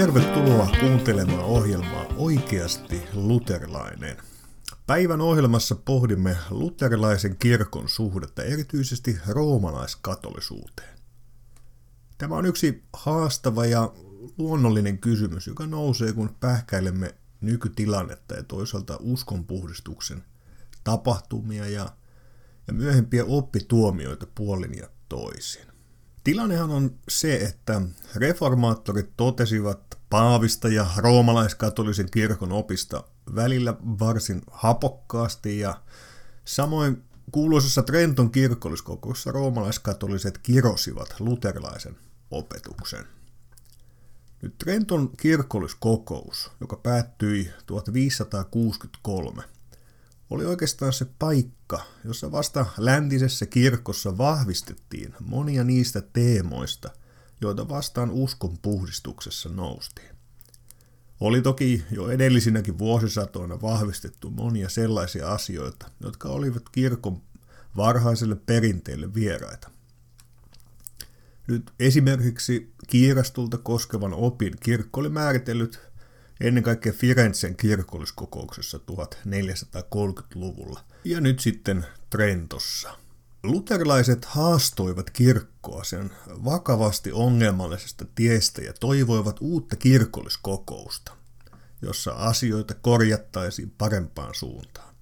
Tervetuloa kuuntelemaan ohjelmaa Oikeasti luterilainen. Päivän ohjelmassa pohdimme luterilaisen kirkon suhdetta erityisesti roomalaiskatolisuuteen. Tämä on yksi haastava ja luonnollinen kysymys, joka nousee, kun pähkäilemme nykytilannetta ja toisaalta uskonpuhdistuksen tapahtumia ja, ja myöhempiä oppituomioita puolin ja toisin. Tilannehan on se, että reformaattorit totesivat paavista ja roomalaiskatolisen kirkon opista välillä varsin hapokkaasti ja samoin kuuluisessa Trenton kirkolliskokouksessa roomalaiskatoliset kirosivat luterilaisen opetuksen. Nyt Trenton kirkolliskokous, joka päättyi 1563, oli oikeastaan se paikka, jossa vasta läntisessä kirkossa vahvistettiin monia niistä teemoista, joita vastaan uskon puhdistuksessa noustiin. Oli toki jo edellisinäkin vuosisatoina vahvistettu monia sellaisia asioita, jotka olivat kirkon varhaiselle perinteelle vieraita. Nyt esimerkiksi kiirastulta koskevan opin kirkko oli määritellyt ennen kaikkea Firenzen kirkolliskokouksessa 1430-luvulla ja nyt sitten Trentossa. Luterilaiset haastoivat kirkkoa sen vakavasti ongelmallisesta tiestä ja toivoivat uutta kirkolliskokousta, jossa asioita korjattaisiin parempaan suuntaan.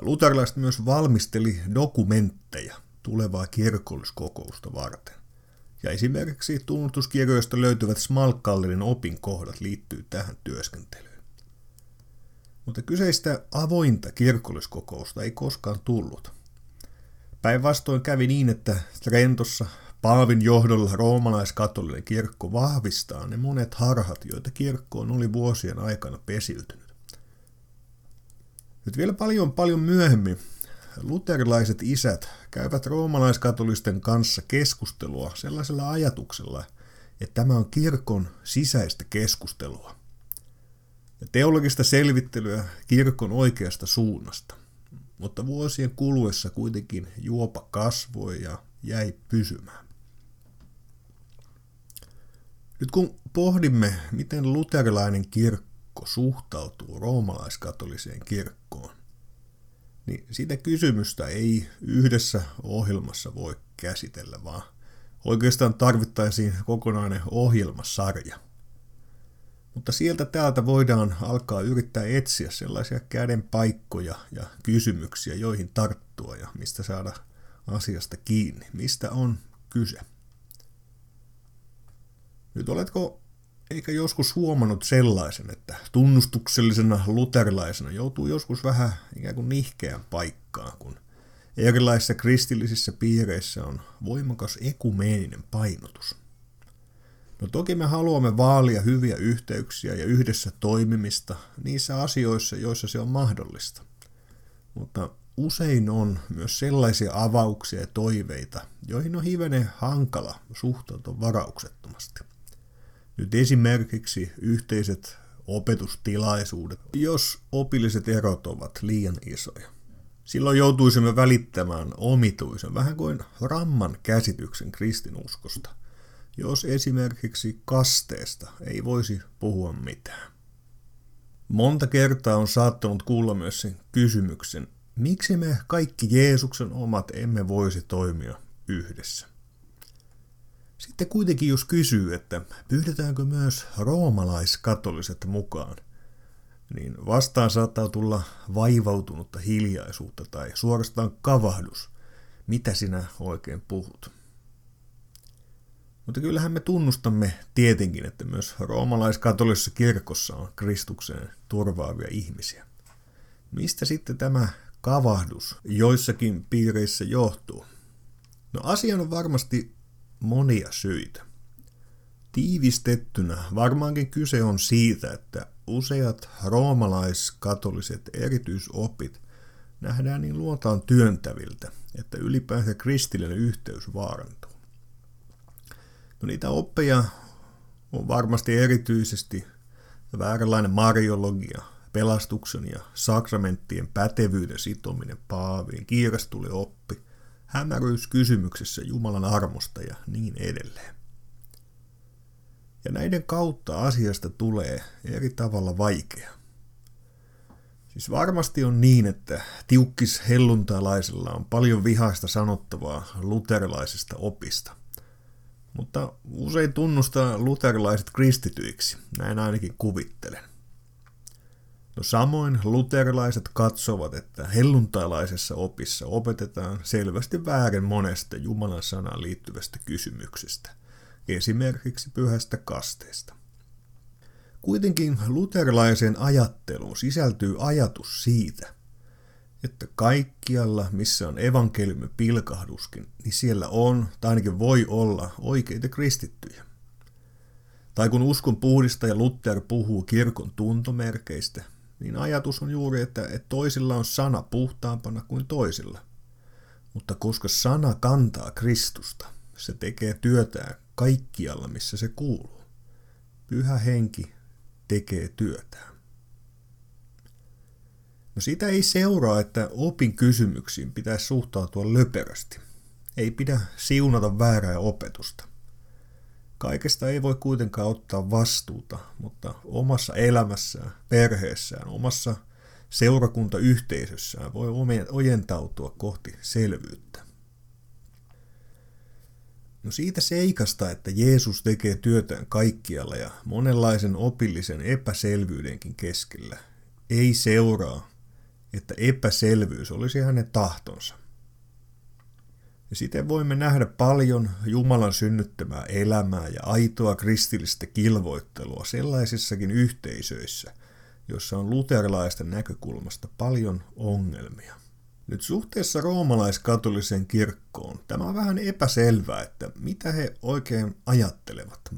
Luterilaiset myös valmisteli dokumentteja tulevaa kirkolliskokousta varten. Ja esimerkiksi tunnustuskirjoista löytyvät Smalkallinen opin kohdat liittyy tähän työskentelyyn. Mutta kyseistä avointa kirkolliskokousta ei koskaan tullut. Päinvastoin kävi niin, että Trentossa Paavin johdolla roomalaiskatolinen kirkko vahvistaa ne monet harhat, joita kirkkoon oli vuosien aikana pesiytynyt. Nyt vielä paljon paljon myöhemmin luterilaiset isät käyvät roomalaiskatolisten kanssa keskustelua sellaisella ajatuksella, että tämä on kirkon sisäistä keskustelua ja teologista selvittelyä kirkon oikeasta suunnasta. Mutta vuosien kuluessa kuitenkin juopa kasvoi ja jäi pysymään. Nyt kun pohdimme, miten luterilainen kirkko suhtautuu roomalaiskatoliseen kirkkoon, niin sitä kysymystä ei yhdessä ohjelmassa voi käsitellä, vaan oikeastaan tarvittaisiin kokonainen ohjelmasarja. Mutta sieltä täältä voidaan alkaa yrittää etsiä sellaisia käden paikkoja ja kysymyksiä, joihin tarttua ja mistä saada asiasta kiinni. Mistä on kyse? Nyt oletko eikä joskus huomannut sellaisen, että tunnustuksellisena luterilaisena joutuu joskus vähän ikään kuin nihkeän paikkaan, kun erilaisissa kristillisissä piireissä on voimakas ekumeeninen painotus. No toki me haluamme vaalia hyviä yhteyksiä ja yhdessä toimimista niissä asioissa, joissa se on mahdollista. Mutta usein on myös sellaisia avauksia ja toiveita, joihin on hivenen hankala suhtautua varauksettomasti. Nyt esimerkiksi yhteiset opetustilaisuudet, jos opilliset erot ovat liian isoja. Silloin joutuisimme välittämään omituisen, vähän kuin ramman käsityksen kristinuskosta, jos esimerkiksi kasteesta ei voisi puhua mitään. Monta kertaa on saattanut kuulla myös sen kysymyksen, miksi me kaikki Jeesuksen omat emme voisi toimia yhdessä. Sitten kuitenkin jos kysyy, että pyydetäänkö myös roomalaiskatoliset mukaan, niin vastaan saattaa tulla vaivautunutta hiljaisuutta tai suorastaan kavahdus, mitä sinä oikein puhut. Mutta kyllähän me tunnustamme tietenkin, että myös roomalaiskatolisessa kirkossa on Kristukseen turvaavia ihmisiä. Mistä sitten tämä kavahdus joissakin piireissä johtuu? No asian on varmasti monia syitä. Tiivistettynä varmaankin kyse on siitä, että useat roomalaiskatoliset erityisopit nähdään niin luotaan työntäviltä, että ylipäänsä kristillinen yhteys vaarantuu. No niitä oppeja on varmasti erityisesti vääränlainen mariologia, pelastuksen ja sakramenttien pätevyyden sitominen paaviin, kiirastuli oppi, hämäryys kysymyksessä Jumalan armosta ja niin edelleen. Ja näiden kautta asiasta tulee eri tavalla vaikea. Siis varmasti on niin, että tiukkis helluntalaisella on paljon vihaista sanottavaa luterilaisesta opista. Mutta usein tunnustaa luterilaiset kristityiksi, näin ainakin kuvittelen. No samoin luterilaiset katsovat, että helluntailaisessa opissa opetetaan selvästi väärin monesta Jumalan sanaan liittyvästä kysymyksestä, esimerkiksi pyhästä kasteesta. Kuitenkin luterilaiseen ajatteluun sisältyy ajatus siitä, että kaikkialla, missä on evankeliumi pilkahduskin, niin siellä on, tai ainakin voi olla, oikeita kristittyjä. Tai kun uskon puhdistaja Luther puhuu kirkon tuntomerkeistä, niin ajatus on juuri, että, että toisilla on sana puhtaampana kuin toisilla. Mutta koska sana kantaa Kristusta, se tekee työtään kaikkialla, missä se kuuluu. Pyhä henki tekee työtään. No sitä ei seuraa, että opin kysymyksiin pitäisi suhtautua löperösti. Ei pidä siunata väärää opetusta. Kaikesta ei voi kuitenkaan ottaa vastuuta, mutta omassa elämässään, perheessään, omassa seurakuntayhteisössään voi ojentautua kohti selvyyttä. No siitä seikasta, että Jeesus tekee työtään kaikkialla ja monenlaisen opillisen epäselvyydenkin keskellä, ei seuraa, että epäselvyys olisi hänen tahtonsa. Ja siten voimme nähdä paljon Jumalan synnyttämää elämää ja aitoa kristillistä kilvoittelua sellaisissakin yhteisöissä, joissa on luterilaisten näkökulmasta paljon ongelmia. Nyt suhteessa roomalaiskatoliseen kirkkoon tämä on vähän epäselvää, että mitä he oikein ajattelevat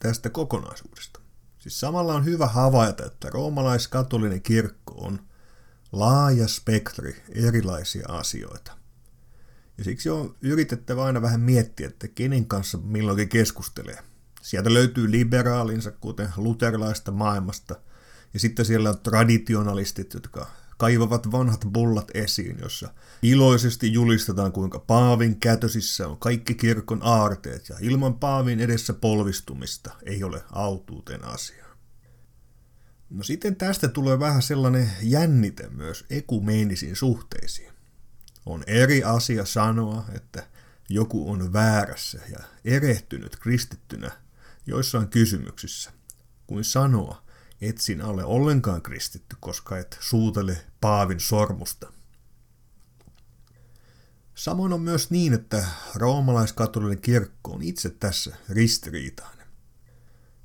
tästä kokonaisuudesta. Siis samalla on hyvä havaita, että roomalaiskatolinen kirkko on laaja spektri erilaisia asioita. Ja siksi on yritettävä aina vähän miettiä, että kenen kanssa milloinkin keskustelee. Sieltä löytyy liberaalinsa, kuten luterilaista maailmasta, ja sitten siellä on traditionalistit, jotka kaivavat vanhat bullat esiin, jossa iloisesti julistetaan, kuinka Paavin kätösissä on kaikki kirkon aarteet, ja ilman Paavin edessä polvistumista ei ole autuuteen asia. No sitten tästä tulee vähän sellainen jännite myös ekumeenisiin suhteisiin. On eri asia sanoa, että joku on väärässä ja erehtynyt kristittynä joissain kysymyksissä, kuin sanoa, et sinä ole ollenkaan kristitty, koska et suutele Paavin sormusta. Samoin on myös niin, että roomalaiskatolinen kirkko on itse tässä ristiriitainen.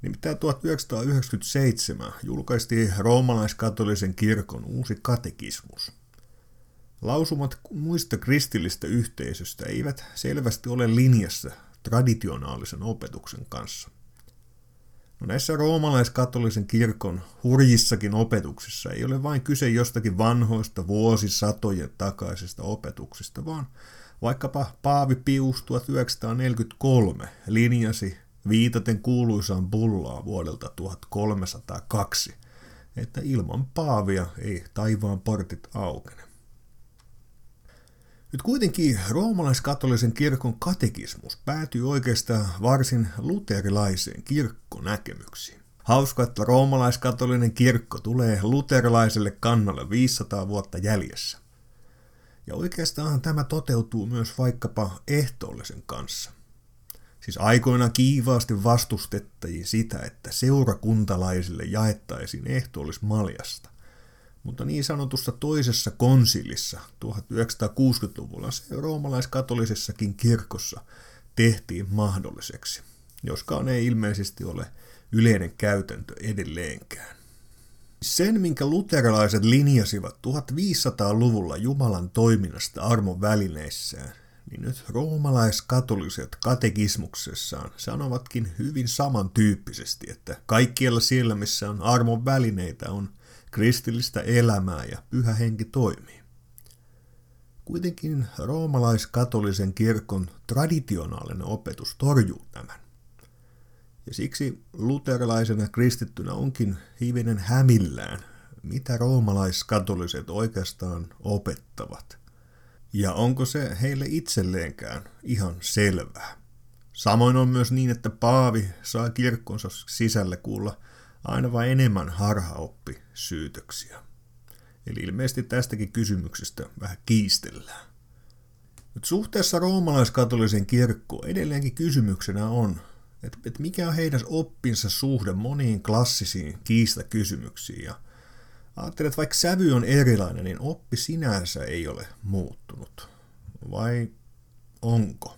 Nimittäin 1997 julkaistiin roomalaiskatolisen kirkon uusi katekismus. Lausumat muista kristillistä yhteisöstä eivät selvästi ole linjassa traditionaalisen opetuksen kanssa. No näissä roomalaiskatolisen kirkon hurjissakin opetuksissa ei ole vain kyse jostakin vanhoista vuosisatojen takaisesta opetuksista, vaan vaikkapa Paavi Pius 1943 linjasi viitaten kuuluisaan bullaa vuodelta 1302, että ilman paavia ei taivaan portit aukene. Nyt kuitenkin roomalaiskatolisen kirkon katekismus päätyy oikeastaan varsin luterilaiseen kirkkonäkemyksiin. Hauska, että roomalaiskatolinen kirkko tulee luterilaiselle kannalle 500 vuotta jäljessä. Ja oikeastaan tämä toteutuu myös vaikkapa ehtoollisen kanssa – Siis aikoina kiivaasti vastustettiin sitä, että seurakuntalaisille jaettaisiin ehtoollismaljasta. Mutta niin sanotussa toisessa konsilissa 1960-luvulla se roomalaiskatolisessakin kirkossa tehtiin mahdolliseksi, joskaan ei ilmeisesti ole yleinen käytäntö edelleenkään. Sen, minkä luterilaiset linjasivat 1500-luvulla Jumalan toiminnasta armon välineissään, niin nyt roomalaiskatoliset katekismuksessaan sanovatkin hyvin samantyyppisesti, että kaikkialla siellä, missä on armon välineitä, on kristillistä elämää ja pyhä henki toimii. Kuitenkin roomalaiskatolisen kirkon traditionaalinen opetus torjuu tämän. Ja siksi luterilaisena kristittynä onkin hivenen hämillään, mitä roomalaiskatoliset oikeastaan opettavat – ja onko se heille itselleenkään ihan selvää? Samoin on myös niin, että Paavi saa kirkkonsa sisälle kuulla aina vain enemmän harhaoppi syytöksiä. Eli ilmeisesti tästäkin kysymyksestä vähän kiistellään. Nyt suhteessa roomalaiskatolisen kirkkoon edelleenkin kysymyksenä on, että, että mikä on heidän oppinsa suhde moniin klassisiin kiistakysymyksiin. Ja ajattelen, että vaikka sävy on erilainen, niin oppi sinänsä ei ole muuttunut. Vai onko?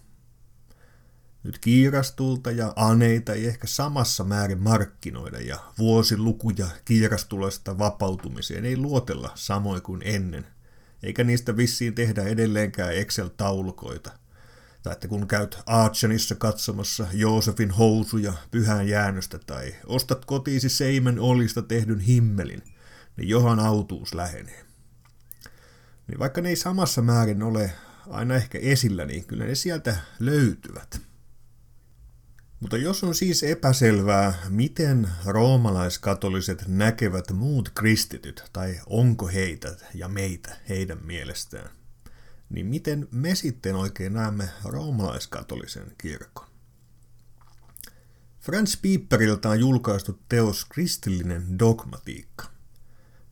Nyt kiirastulta ja aneita ei ehkä samassa määrin markkinoida ja vuosilukuja kiirastulesta vapautumiseen ei luotella samoin kuin ennen, eikä niistä vissiin tehdä edelleenkään Excel-taulukoita. Tai että kun käyt Aachenissa katsomassa Joosefin housuja pyhään jäännöstä tai ostat kotiisi seimen olista tehdyn himmelin, niin johan autuus lähenee. Niin vaikka ne ei samassa määrin ole aina ehkä esillä, niin kyllä ne sieltä löytyvät. Mutta jos on siis epäselvää, miten roomalaiskatoliset näkevät muut kristityt, tai onko heitä ja meitä heidän mielestään, niin miten me sitten oikein näemme roomalaiskatolisen kirkon? Franz Pieperiltä on julkaistu teos Kristillinen dogmatiikka.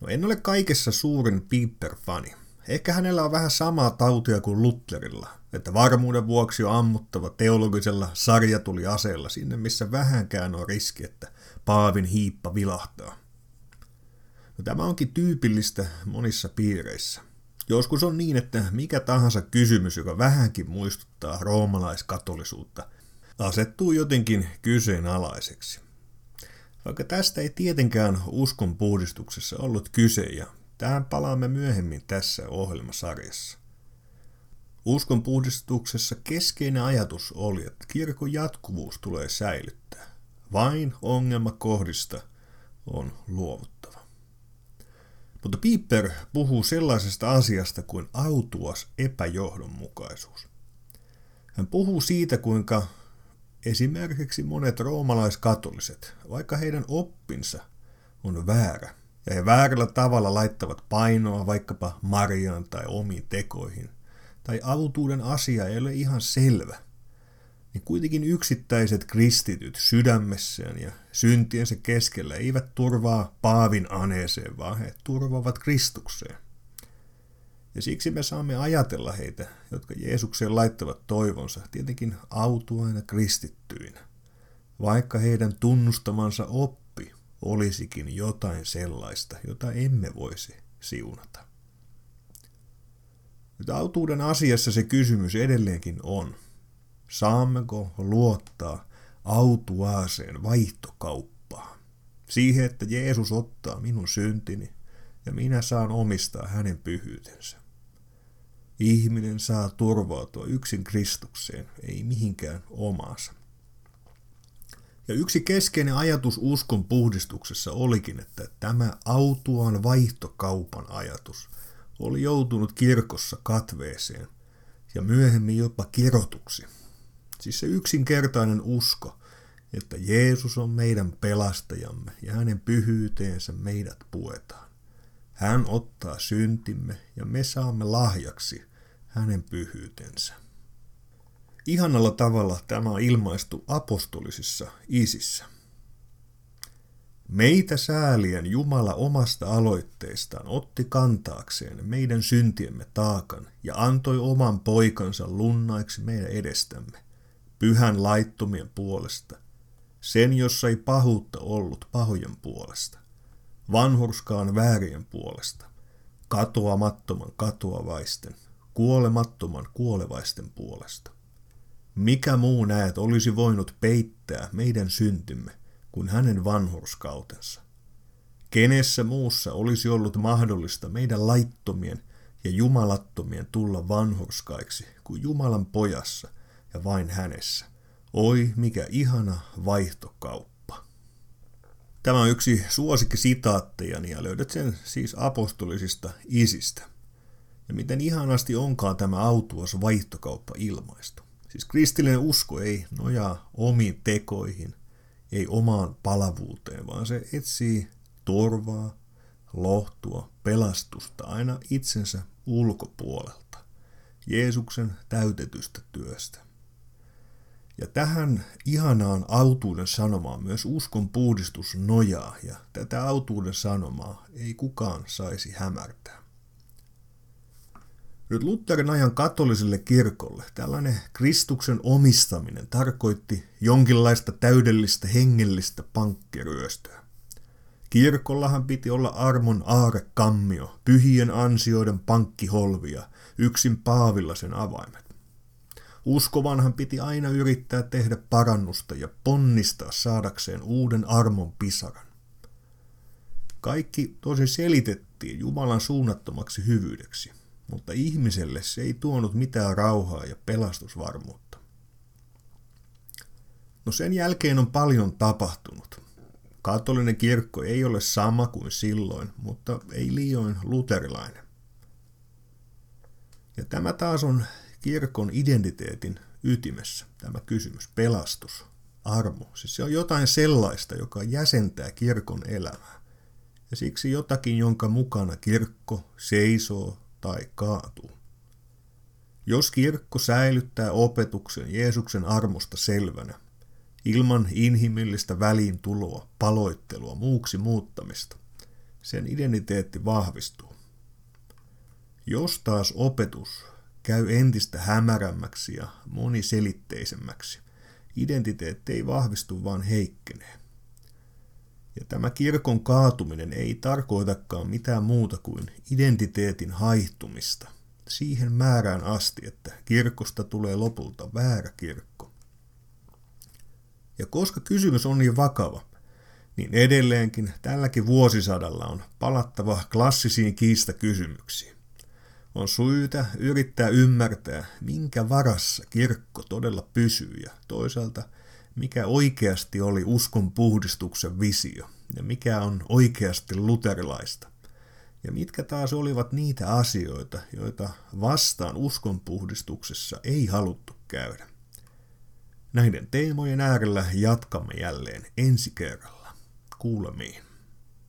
No en ole kaikessa suurin Piper-fani. Ehkä hänellä on vähän samaa tautia kuin Lutherilla – että varmuuden vuoksi on ammuttava teologisella sarjatuliaseella sinne, missä vähänkään on riski, että Paavin hiippa vilahtaa. No, tämä onkin tyypillistä monissa piireissä. Joskus on niin, että mikä tahansa kysymys, joka vähänkin muistuttaa roomalaiskatolisuutta, asettuu jotenkin kyseenalaiseksi. Vaikka tästä ei tietenkään uskon puhdistuksessa ollut kyse, ja tähän palaamme myöhemmin tässä ohjelmasarjassa. Uskon puhdistuksessa keskeinen ajatus oli, että kirkon jatkuvuus tulee säilyttää. Vain ongelmakohdista on luovuttava. Mutta Piper puhuu sellaisesta asiasta kuin autuas epäjohdonmukaisuus. Hän puhuu siitä, kuinka esimerkiksi monet roomalaiskatoliset, vaikka heidän oppinsa on väärä, ja he väärällä tavalla laittavat painoa vaikkapa Mariaan tai omiin tekoihin – tai autuuden asia ei ole ihan selvä, niin kuitenkin yksittäiset kristityt sydämessään ja syntiensä keskellä eivät turvaa Paavin aneeseen, vaan he turvaavat Kristukseen. Ja siksi me saamme ajatella heitä, jotka Jeesukseen laittavat toivonsa, tietenkin autuaina kristittyinä, vaikka heidän tunnustamansa oppi olisikin jotain sellaista, jota emme voisi siunata. Nyt autuuden asiassa se kysymys edelleenkin on, saammeko luottaa autuaaseen vaihtokauppaan? Siihen, että Jeesus ottaa minun syntini ja minä saan omistaa hänen pyhyytensä. Ihminen saa turvautua yksin Kristukseen, ei mihinkään omaansa. Ja yksi keskeinen ajatus uskon puhdistuksessa olikin, että tämä autuaan vaihtokaupan ajatus oli joutunut kirkossa katveeseen ja myöhemmin jopa kirotuksi. Siis se yksinkertainen usko, että Jeesus on meidän pelastajamme ja hänen pyhyyteensä meidät puetaan. Hän ottaa syntimme ja me saamme lahjaksi hänen pyhyytensä. Ihanalla tavalla tämä on ilmaistu apostolisissa isissä. Meitä säälien Jumala omasta aloitteestaan otti kantaakseen meidän syntiemme taakan ja antoi oman poikansa lunnaiksi meidän edestämme, pyhän laittomien puolesta, sen jossa ei pahuutta ollut pahojen puolesta, vanhurskaan väärien puolesta, katoamattoman katoavaisten, kuolemattoman kuolevaisten puolesta. Mikä muu näet olisi voinut peittää meidän syntimme, kuin hänen vanhurskautensa. Kenessä muussa olisi ollut mahdollista meidän laittomien ja jumalattomien tulla vanhurskaiksi kuin Jumalan pojassa ja vain hänessä. Oi, mikä ihana vaihtokauppa. Tämä on yksi suosikki sitaattejani ja löydät sen siis apostolisista isistä. Ja miten ihanasti onkaan tämä autuas vaihtokauppa ilmaistu. Siis kristillinen usko ei nojaa omiin tekoihin – ei omaan palavuuteen, vaan se etsii turvaa, lohtua, pelastusta aina itsensä ulkopuolelta, Jeesuksen täytetystä työstä. Ja tähän ihanaan autuuden sanomaan myös uskon puhdistus nojaa, ja tätä autuuden sanomaa ei kukaan saisi hämärtää. Nyt Lutherin ajan katoliselle kirkolle tällainen Kristuksen omistaminen tarkoitti jonkinlaista täydellistä hengellistä pankkiryöstöä. Kirkollahan piti olla armon aarekammio, pyhien ansioiden pankkiholvia, yksin Paavilla sen avaimet. Uskovanhan piti aina yrittää tehdä parannusta ja ponnistaa saadakseen uuden armon pisaran. Kaikki tosi selitettiin Jumalan suunnattomaksi hyvyydeksi, mutta ihmiselle se ei tuonut mitään rauhaa ja pelastusvarmuutta. No sen jälkeen on paljon tapahtunut. Katolinen kirkko ei ole sama kuin silloin, mutta ei liioin luterilainen. Ja tämä taas on kirkon identiteetin ytimessä, tämä kysymys, pelastus, armo. Siis se on jotain sellaista, joka jäsentää kirkon elämää. Ja siksi jotakin, jonka mukana kirkko seisoo tai kaatuu. Jos kirkko säilyttää opetuksen Jeesuksen armosta selvänä, ilman inhimillistä väliintuloa, paloittelua, muuksi muuttamista, sen identiteetti vahvistuu. Jos taas opetus käy entistä hämärämmäksi ja moniselitteisemmäksi, identiteetti ei vahvistu, vaan heikkenee. Ja tämä kirkon kaatuminen ei tarkoitakaan mitään muuta kuin identiteetin haihtumista siihen määrään asti, että kirkosta tulee lopulta väärä kirkko. Ja koska kysymys on niin vakava, niin edelleenkin tälläkin vuosisadalla on palattava klassisiin kiistakysymyksiin. On syytä yrittää ymmärtää, minkä varassa kirkko todella pysyy ja toisaalta mikä oikeasti oli uskon puhdistuksen visio ja mikä on oikeasti luterilaista. Ja mitkä taas olivat niitä asioita, joita vastaan uskonpuhdistuksessa ei haluttu käydä. Näiden teemojen äärellä jatkamme jälleen ensi kerralla. Kuulemiin.